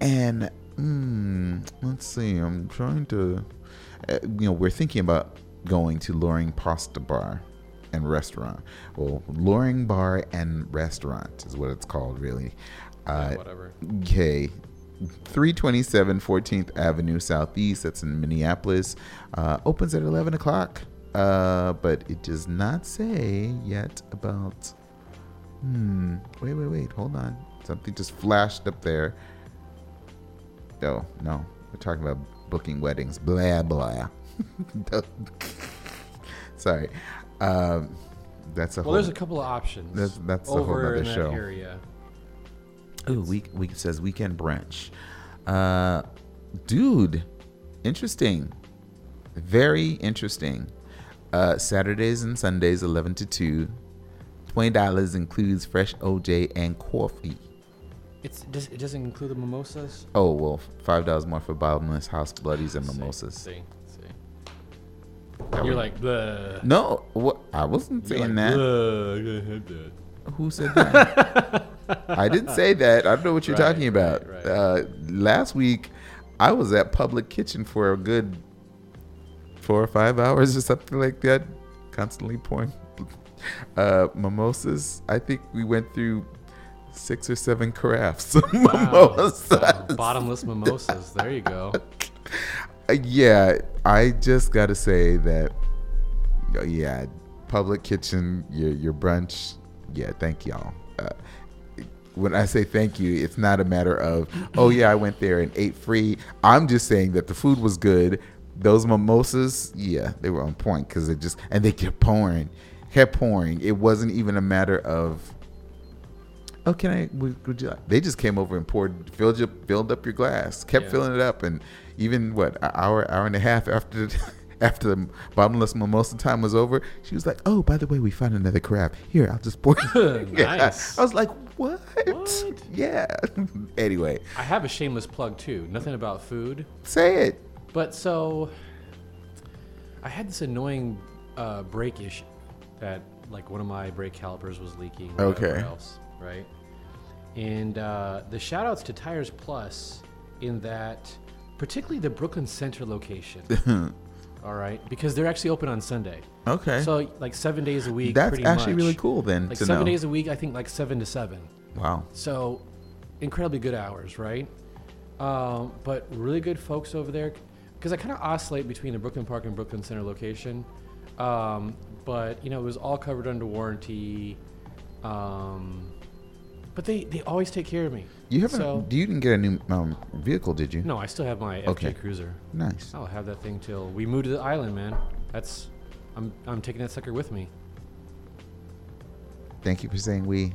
And mm, let's see, I'm trying to, uh, you know, we're thinking about going to Loring Pasta Bar and Restaurant. Well, Loring Bar and Restaurant is what it's called, really. Uh, yeah, whatever. Okay. 327 14th Avenue Southeast. That's in Minneapolis. Uh, opens at 11 o'clock. Uh, but it does not say yet about. Hmm. Wait, wait, wait. Hold on. Something just flashed up there. No, no. We're talking about booking weddings. Blah, blah. Sorry. Um, that's a Well, whole. there's a couple of options. That's- that's a whole over nother in that show. area. Ooh, week week says weekend brunch. Uh, dude, interesting. Very interesting. Uh, Saturdays and Sundays, eleven to two. Twenty dollars includes fresh OJ and coffee. It's it doesn't include the mimosas. Oh well, five dollars more for bottomless house bloodies and mimosas. See, see. You're like, Bleh. No, what? I wasn't You're saying like, that. "Bleh, I gotta that." Who said that? I didn't say that. I don't know what you're Right, talking about. right, right. Uh, last week, I was at Public Kitchen for a good four or five hours or something like that, constantly pouring uh, mimosas. I think we went through six or seven carafes of Wow. mimosas. Uh, bottomless mimosas. There you go. Uh, yeah, I just got to say that, uh, yeah, Public Kitchen, your your brunch, yeah, thank y'all. Uh, when I say thank you, it's not a matter of, oh yeah, I went there and ate free. I'm just saying that the food was good. Those mimosas, yeah, they were on point because they just and they kept pouring, kept pouring. It wasn't even a matter of oh, can I? Would, would you? like-" They just came over and poured, filled you, filled up your glass, kept Yeah. filling it up, and even what an hour, hour and a half after the, after the bottomless mimosa time was over, she was like, "Oh, by the way, we found another crab. Here, I'll just pour." Yeah. Nice. I was like, "What? What? Yeah." anyway, I have a shameless plug too. Nothing about food, say it. but so I had this annoying uh, brake issue that like one of my brake calipers was leaking. or Okay. Else, right? And uh, the shout outs to Tires Plus in that, particularly the Brooklyn Center location. all right, because they're actually open on Sunday. Okay. So like seven days a week. That's pretty actually much. really cool then Like seven know. days a week, I think like seven to seven. wow. So, incredibly good hours, right? Um, but really good folks over there. Because I kind of oscillate between the Brooklyn Park and Brooklyn Center location. Um, but, you know, it was all covered under warranty. Um, but they, they always take care of me. You haven't? So, you didn't get a new um, vehicle, did you? no, I still have my FJ Cruiser. Nice. I'll have that thing till we move to the island, man. That's, I'm, I'm taking that sucker with me. Thank you for saying we.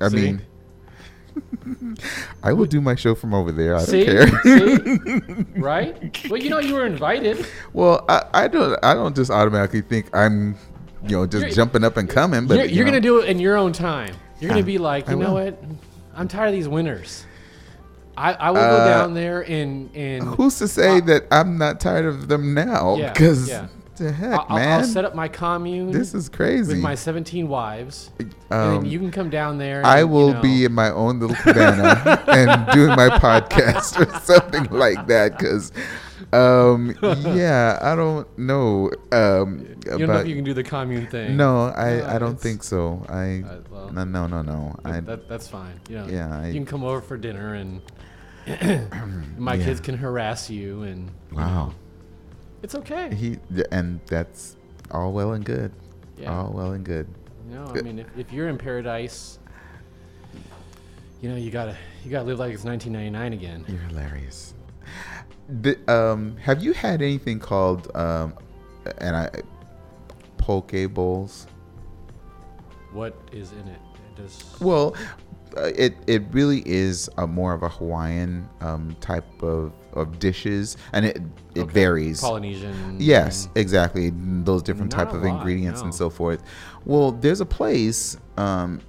I See? mean, I will do my show from over there. I See? don't care. Right? Well, you know, you were invited. well, I, I don't. I don't just automatically think I'm, you know, just You're- jumping up and coming. But you're, you you're know, gonna do it in your own time. You're gonna I- be like, I you know will. what? I'm tired of these winners. I, I will go Uh, down there and and Who's to say I- that I'm not tired of them now? Yeah, Because yeah. the heck, I'll, man, I'll set up my commune this is crazy. with my 17 wives, and Um, then you can come down there. And, I you will know, be in my own little cabana and doing my podcast or something like that. Because, um, yeah, I don't know um, You don't know if you can do the commune thing. no, I, No, I don't think so. I well, no no no no. I that, that, that's fine. You know, Yeah, I- you can come over for dinner, and my Yeah. kids can harass you, and you wow. know, it's okay. He and that's all well and good. Yeah. All well and good. No, I mean, if, if you're in paradise, you know, you gotta you gotta live like it's 1999 again. You're hilarious. The, um, have you had anything called um, and I poke bowls? What is in it? It does. Well, uh, it it really is a more of a Hawaiian um, type of, of dishes, and it it Okay. varies. Polynesian. Yes, exactly. Those different Not type of lot, ingredients no. and so forth. Well, there's a place, um,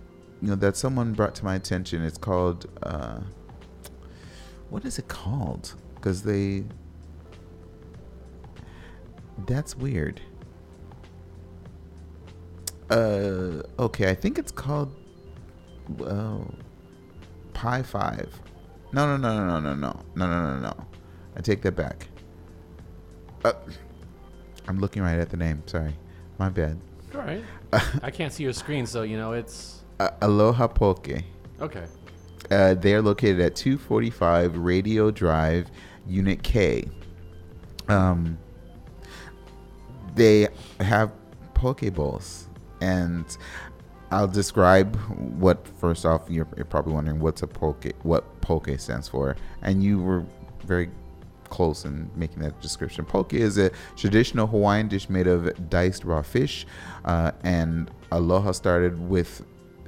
you know, that someone brought to my attention. It's called, uh, what is it called? because they. That's weird. Uh, okay, I think it's called. Oh. Pi 5. No, no, no, no, no, no, no. No, no, no, no. I take that back. Uh, I'm looking right at the name. Sorry. My bad. All right. I can't see your screen, so, you know, it's. Uh, Aloha Poke. Okay. Uh, they are located at 245 Radio Drive, Unit K. Um, they have poke bowls, and I'll describe what. First off, you're, you're probably wondering what's a poke, what poke stands for, and you were very close in making that description. Poke is a traditional Hawaiian dish made of diced raw fish, uh, and Aloha started with.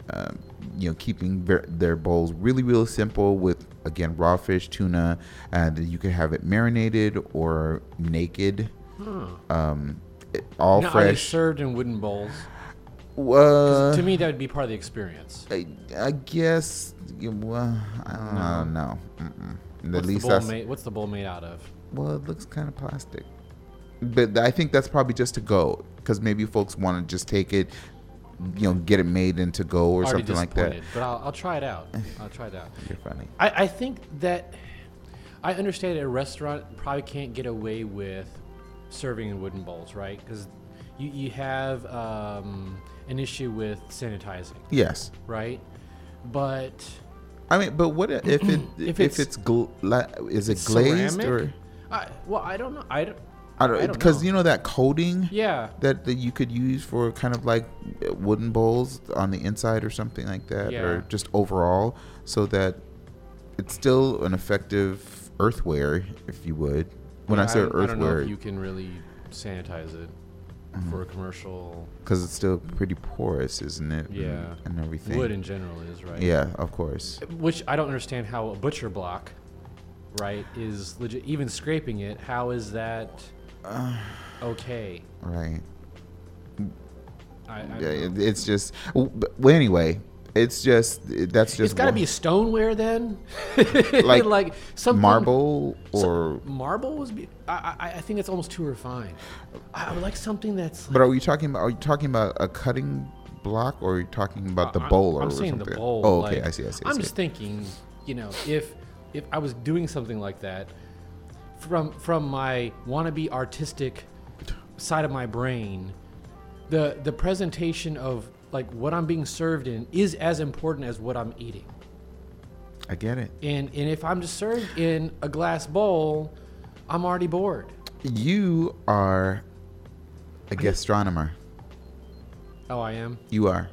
Uh, you know, keeping ver- their bowls really, really simple with again raw fish, tuna, and you can have it marinated or naked. Um, it- all now, fresh. served in wooden bowls? Uh, to me, that would be part of the experience. I, I guess. Well, I don't know. No. Mm-mm. At least the bowl made? What's the bowl made out of? Well, it looks kind of plastic. But I think that's probably just to go, because maybe folks want to just take it, you know, get it made into go or Already something like that. But I'll, I'll try it out. I'll try it out. You're funny. I, I think that I understand a restaurant probably can't get away with serving in wooden bowls, right? Because you, you have um, an issue with sanitizing, Yes. right? But I mean, but what if it If if, it's- it's, gla- is it glazed ceramic? or I, well, I don't know. I don't. I I don't because you know that coating Yeah. that, that you could use for kind of like uh, wooden bowls on the inside or something like that Yeah. or just overall so that it's still an effective earthware if you would when Yeah, i say don't- I don't know earthware if you can really sanitize it Mm-hmm. for a commercial. because it's still pretty porous isn't it and- Yeah. and, everything Wood in general is right. yeah of course Which I don't understand how a butcher block, right, is legit. Even scraping it, how is that okay? right I, I yeah, don't know. it- it's just well anyway it's just that's just it's got to be stoneware then, Like like something marble or marble was. Be, I, I I think it's almost too refined. I, I would like something that's. Like, But are you talking about? Are you talking about a cutting block, or are you talking about the bowl, or I'm saying something? the bowl. Oh, okay. like, I see. I see. I I'm see. just thinking, you know, if if I was doing something like that, from from my wannabe artistic side of my brain, the the presentation of like what I'm being served in is as important as what I'm eating. I get it. And and if I'm just served in a glass bowl, I'm already bored. You are a gastronomer. Oh, I am. You are.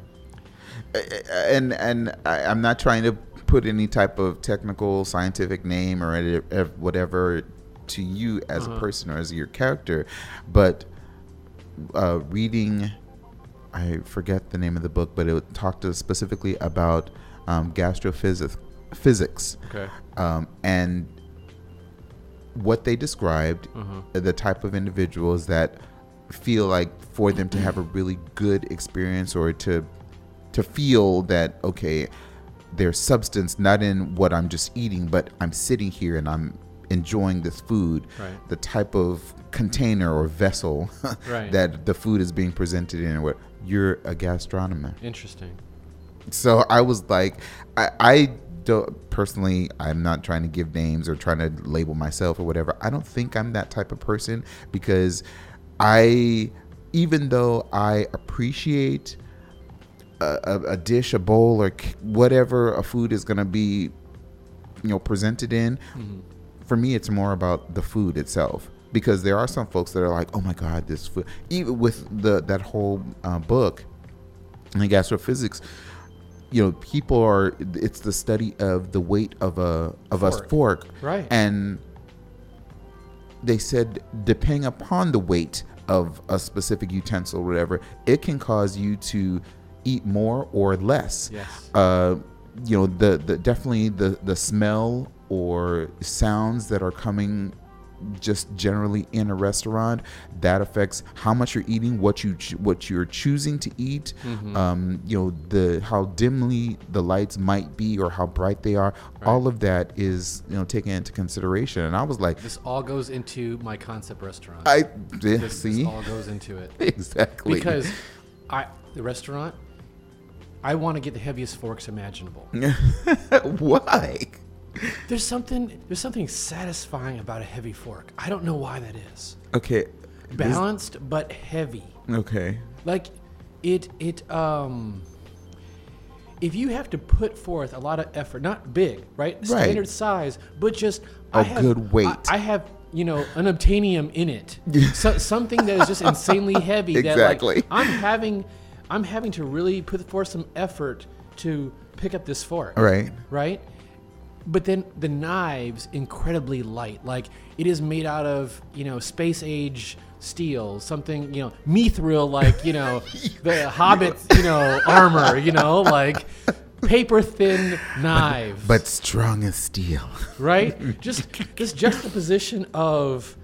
And and I, I'm not trying to put any type of technical scientific name or uh, whatever to you as Uh-huh. a person or as your character, but uh, reading, I forget the name of the book, but it talked specifically about um, gastrophysics, physics, Okay. um, and what they described, Uh-huh. the type of individuals that feel like for them to have a really good experience or to to feel that okay, there's substance not in what I'm just eating, but I'm sitting here and I'm enjoying this food. Right. The type of container or vessel Right. that the food is being presented in, or what you're a gastronomer Interesting. so I was like, I, I don't personally, I'm not trying to give names or trying to label myself or whatever. I don't think I'm that type of person because I, even though I appreciate a, a, a dish, a bowl, or whatever a food is going to be, you know, presented in, mm-hmm. For me, it's more about the food itself. Because there are some folks that are like, "Oh my God, this food!" Even with the that whole uh, book, in gastrophysics, you know, people are. It's the study of the weight of a of a Fork. fork, Right. And they said, depending upon the weight of a specific utensil, or whatever, it can cause you to eat more or less. Yes. Uh, you know, the the definitely the the smell or sounds that are coming just generally in a restaurant that affects how much you're eating what you what you're choosing to eat Mm-hmm. um, you know the how dimly the lights might be or how bright they are all of that is you know taken into consideration and i was like This all goes into my concept restaurant. i this, this see all goes into it. exactly because I the restaurant I want to get the heaviest forks imaginable. why There's something there's something satisfying about a heavy fork. I don't know why that is. okay Balanced but heavy. okay Like it it um if you have to put forth a lot of effort, not big, right? Standard size, but just I A have- good weight. I, I have you know unobtainium in it, so, something that is just insanely heavy. Exactly. That like I'm having, I'm having to really put forth some effort to pick up this fork. right Right. But then the knives incredibly light. Like it is made out of you know space age steel, something you know mithril, like you know the Hobbit you know armor, you know like paper thin knives, But strong as steel. right? Just this juxtaposition of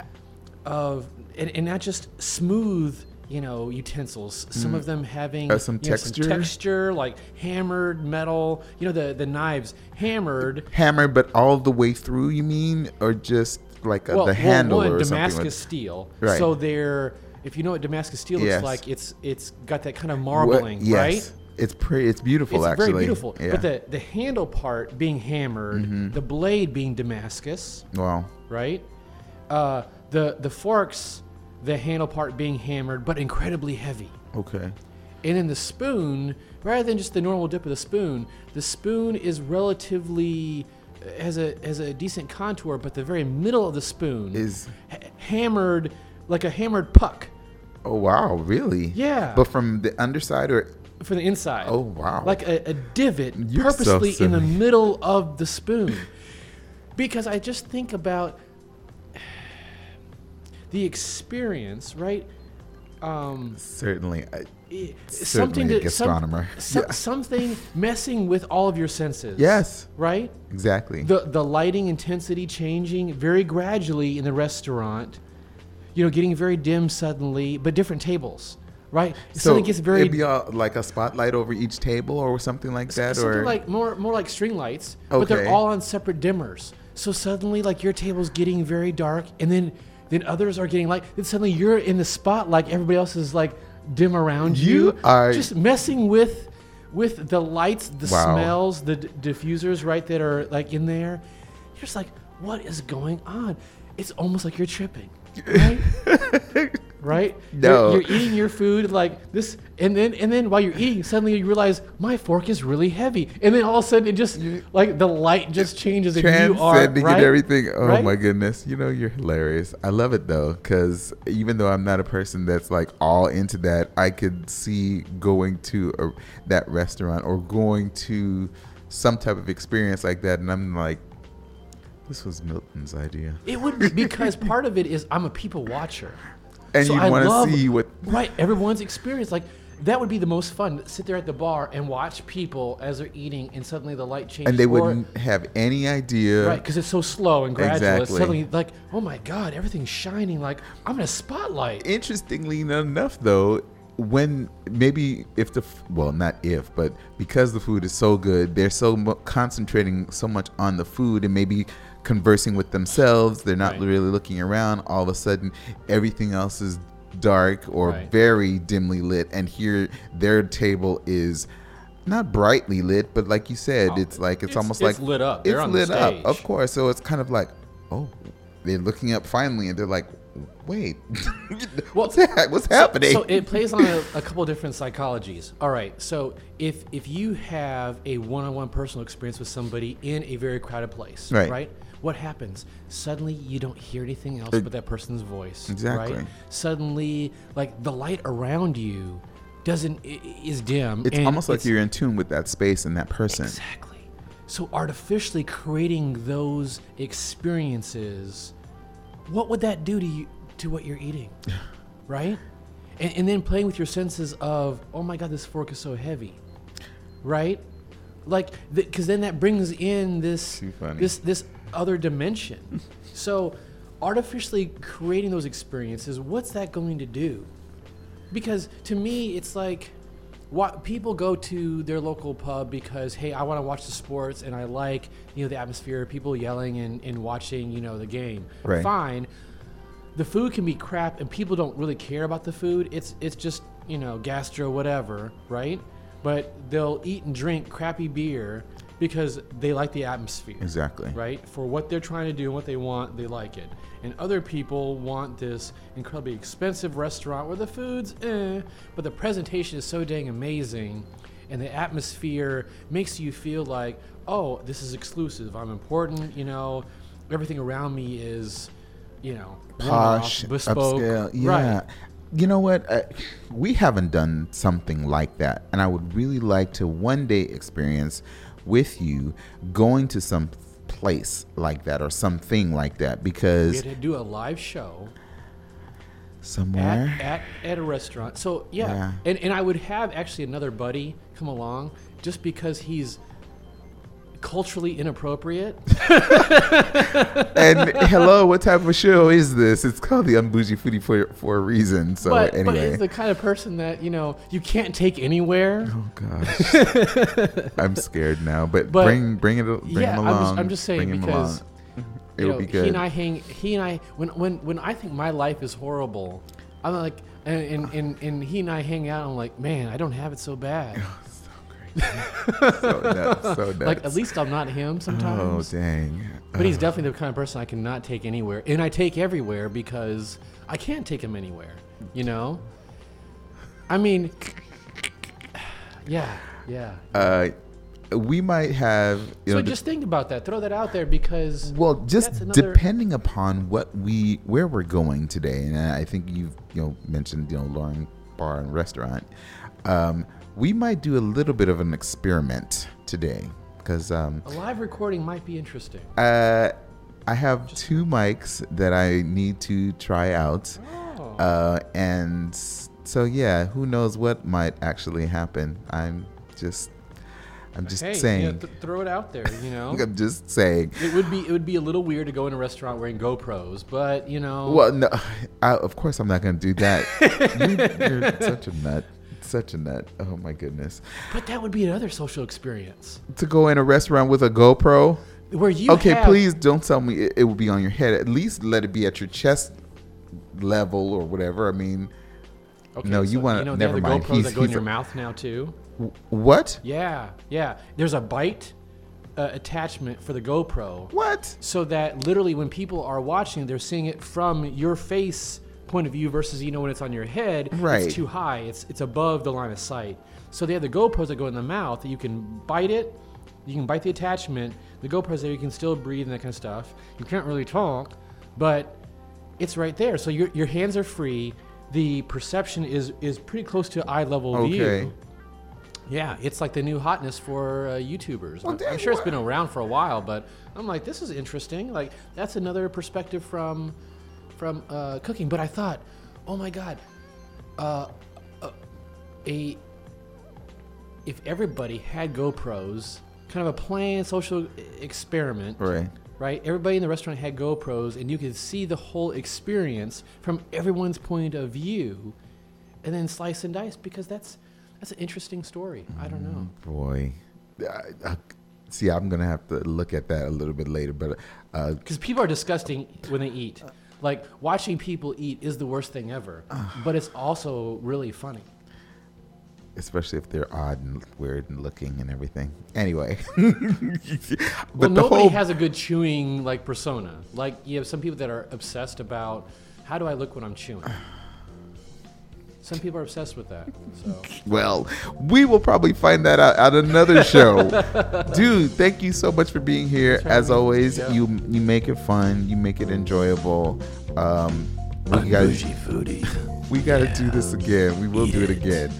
of and, and not just smooth, you know, utensils. Some of them having some you know, texture. texture, like hammered metal. You know, the the knives hammered. Hammered, but all the way through, you mean? Or just like a, Well, the well, handle one, or Damascus something? steel. Right. So they're if you know what Damascus steel Yes. looks like, it's it's got that kind of What- marbling, yes. right? It's pretty. It's beautiful, actually. It's actually. very beautiful. Yeah. But the the handle part being hammered, Mm-hmm. the blade being Damascus, wow. right? Uh, the the forks, the handle part being hammered, but incredibly heavy. Okay. And then the spoon, rather than just the normal dip of the spoon, the spoon is relatively uh, has a has a decent contour, but the very middle of the spoon Is ha- hammered like a hammered puck oh wow, really? Yeah. But from the underside or from the inside. Oh, wow. Like a, a divot You're so purposely in the middle of the spoon. because I just think about the experience, right? Um, certainly. I, Certainly something a to gastronomer. some- Yeah. something messing with all of your senses. yes. Right? Exactly. The the lighting intensity changing very gradually in the restaurant. You know, getting very dim suddenly, but different tables. Right? so Suddenly gets very it'd be all, like a spotlight over each table or something like that, something or like more more like string lights, but they're all on separate dimmers. So suddenly, like your table's getting very dark, and then then others are getting light. Then suddenly you're in the spotlight. Like everybody else is like dim around you. You are- just messing with with the lights, the Wow. smells, the d- diffusers, right? That are like in there. You're just like, what is going on? It's almost like you're tripping, right? Right? No. You're, you're eating your food like this, and then and then while you're eating, suddenly you realize my fork is really heavy, and then all of a sudden it just like the light just changes, and you are transcending right. and everything. Oh Right? my goodness, you know you're hilarious. I love it though, because even though I'm not a person that's like all into that, I could see going to a, that restaurant or going to some type of experience like that, and I'm like, this was Milton's idea, It would be because part of it is I'm a people watcher, and So you I want love- to see what. right? Everyone's experience like. That would be the most fun. Sit there at the bar and watch people as they're eating, and suddenly the light changes. And they or- wouldn't have any idea. Right, because it's so slow and gradual. It's Exactly. suddenly like, oh my god, everything's shining. Like I'm in a spotlight. Interestingly enough, though, when maybe if the well, not if, but because the food is so good, they're so concentrating so much on the food and maybe conversing with themselves. They're not Right. really looking around. All of a sudden, everything else is dark or Right. very dimly lit, and here their table is. Not brightly lit, but like you said, Oh, it's like it's, it's- almost it's like lit up. It's They're on the lit up, of course. So it's kind of like, oh, they're looking up finally, and they're like, wait, what's that? What's So- happening? So, it plays on a, a couple different psychologies. All right. So if if you have a one-on-one personal experience with somebody in a very crowded place, right? Right. What happens? Suddenly you don't hear anything else Ex- but that person's voice. Exactly. Right? Suddenly, like the light around you doesn't is dim. it's almost like it's- you're in tune with that space and that person. Exactly. So artificially creating those experiences, what would that do to you to what you're eating? right? And, and then playing with your senses of, oh my god, this fork is so heavy. Right? Like because then that brings in this this this other dimension. so artificially creating those experiences, what's that going to do? because to me it's like what people go to their local pub because hey i want to watch the sports and i like you know the atmosphere people yelling and, and watching you know the game Right. fine the food can be crap and people don't really care about the food it's it's just you know gastro whatever right but they'll eat and drink crappy beer because they like the atmosphere Exactly. right? For what they're trying to do and what they want, they like it. And other people want this incredibly expensive restaurant where the food's eh, but the presentation is so dang amazing and the atmosphere makes you feel like, oh, this is exclusive. I'm important, you know, everything around me is, you know, Posh, bespoke. upscale. Yeah. Right. You know what? Uh, we haven't done something like that, and I would really like to one day experience with you going to some place like that or something like that because We had to do a live show somewhere. at, at, at a restaurant. So yeah, Yeah. and and I would have actually another buddy come along just because he's culturally inappropriate. and hello, what type of show is this? It's called the Unbougie Foodie for for a reason. So but but anyway, he's the kind of person that you know you can't take anywhere. oh gosh, I'm scared now. But, But- bring bring it bring yeah, him I'm just- along. I'm just saying because. You It'll know, be good. He and I hang. He and I when when when I think my life is horrible, I'm like, and and and, and he and I hang out. I'm like, man, I don't have it so bad. so nuts, so nuts. like at least I'm not him sometimes. oh dang. But he's definitely the kind of person I cannot take anywhere, and I take everywhere because I can't take him anywhere. You know. I mean, yeah, yeah. Uh, we might have you So know. just think about that. Throw that out there because well, just another- depending upon what we where we're going today, and I think you've you know mentioned you know Loring Bar and Restaurant. Um, we might do a little bit of an experiment today because um, a live recording might be interesting. uh, I have two mics that I need to try out, Oh. uh, and so yeah, who knows what might actually happen? I'm just, I'm just hey, saying. yeah, th- throw it out there. You know. I'm just saying. It would be it would be a little weird to go in a restaurant wearing GoPros, but you know, Well, no, I, of course I'm not going to do that. you, you're such a nut. Such a nut. Oh my goodness. but that would be another social experience To go in a restaurant with a GoPro. where you Okay, have- please don't tell me it, it will be on your head. At least let it be at your chest level or whatever. I mean, Okay, no, you wanna- You know, never the mind. GoPros He's- that go in he's your mouth now too. w- what? Yeah, yeah. There's a bite uh, attachment for the GoPro, What? so that literally when people are watching, they're seeing it from your face point of view versus you know when it's on your head, Right. it's too high. It's it's above the line of sight. So they have the GoPros that go in the mouth that you can bite it. You can bite the attachment. The GoPros there, you can still breathe and that kind of stuff. You can't really talk, but it's right there. So your your hands are free. The perception is is pretty close to eye level Okay. view. Yeah, it's like the new hotness for uh, YouTubers. Well, I'm- I'm sure it's been around for a while, but I'm like, this is interesting. Like, that's another perspective from from uh, cooking. But I thought, oh my god, uh, uh, a if everybody had GoPros, kind of a planned social experiment, Right. right? Everybody in the restaurant had GoPros, and you could see the whole experience from everyone's point of view, and then slice and dice because that's that's an interesting story. I don't know. Boy. I, I, see, I'm going to have to look at that a little bit later. But uh, Because people are disgusting when they eat. Like watching people eat is the worst thing ever, but it's also really funny. especially if they're odd and weird and looking and everything. Anyway, but Well, nobody whole has a good chewing like persona. Like you have some people that are obsessed about how do I look when I'm chewing. Some people are obsessed with that. So well, we will probably find that out at another show. Dude, thank you so much for being here. for As always, Yeah. you you make it fun, you make it enjoyable. Um, we got foodie. we got to do this again. We will do it again.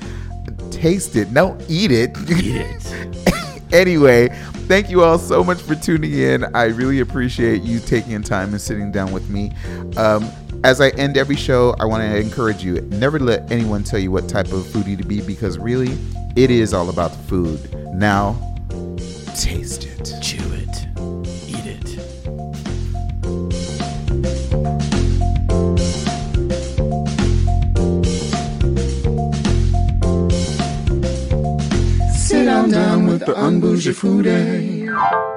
Taste it, no, eat it. Eat it. anyway, thank you all so much for tuning in. I really appreciate you taking time and sitting down with me. Um, as I end every show, I want to encourage you never let anyone tell you what type of foodie to be because really, it is all about the food. Now, taste it. Chew it. Eat it. Sit down, down with the unbougie foodie.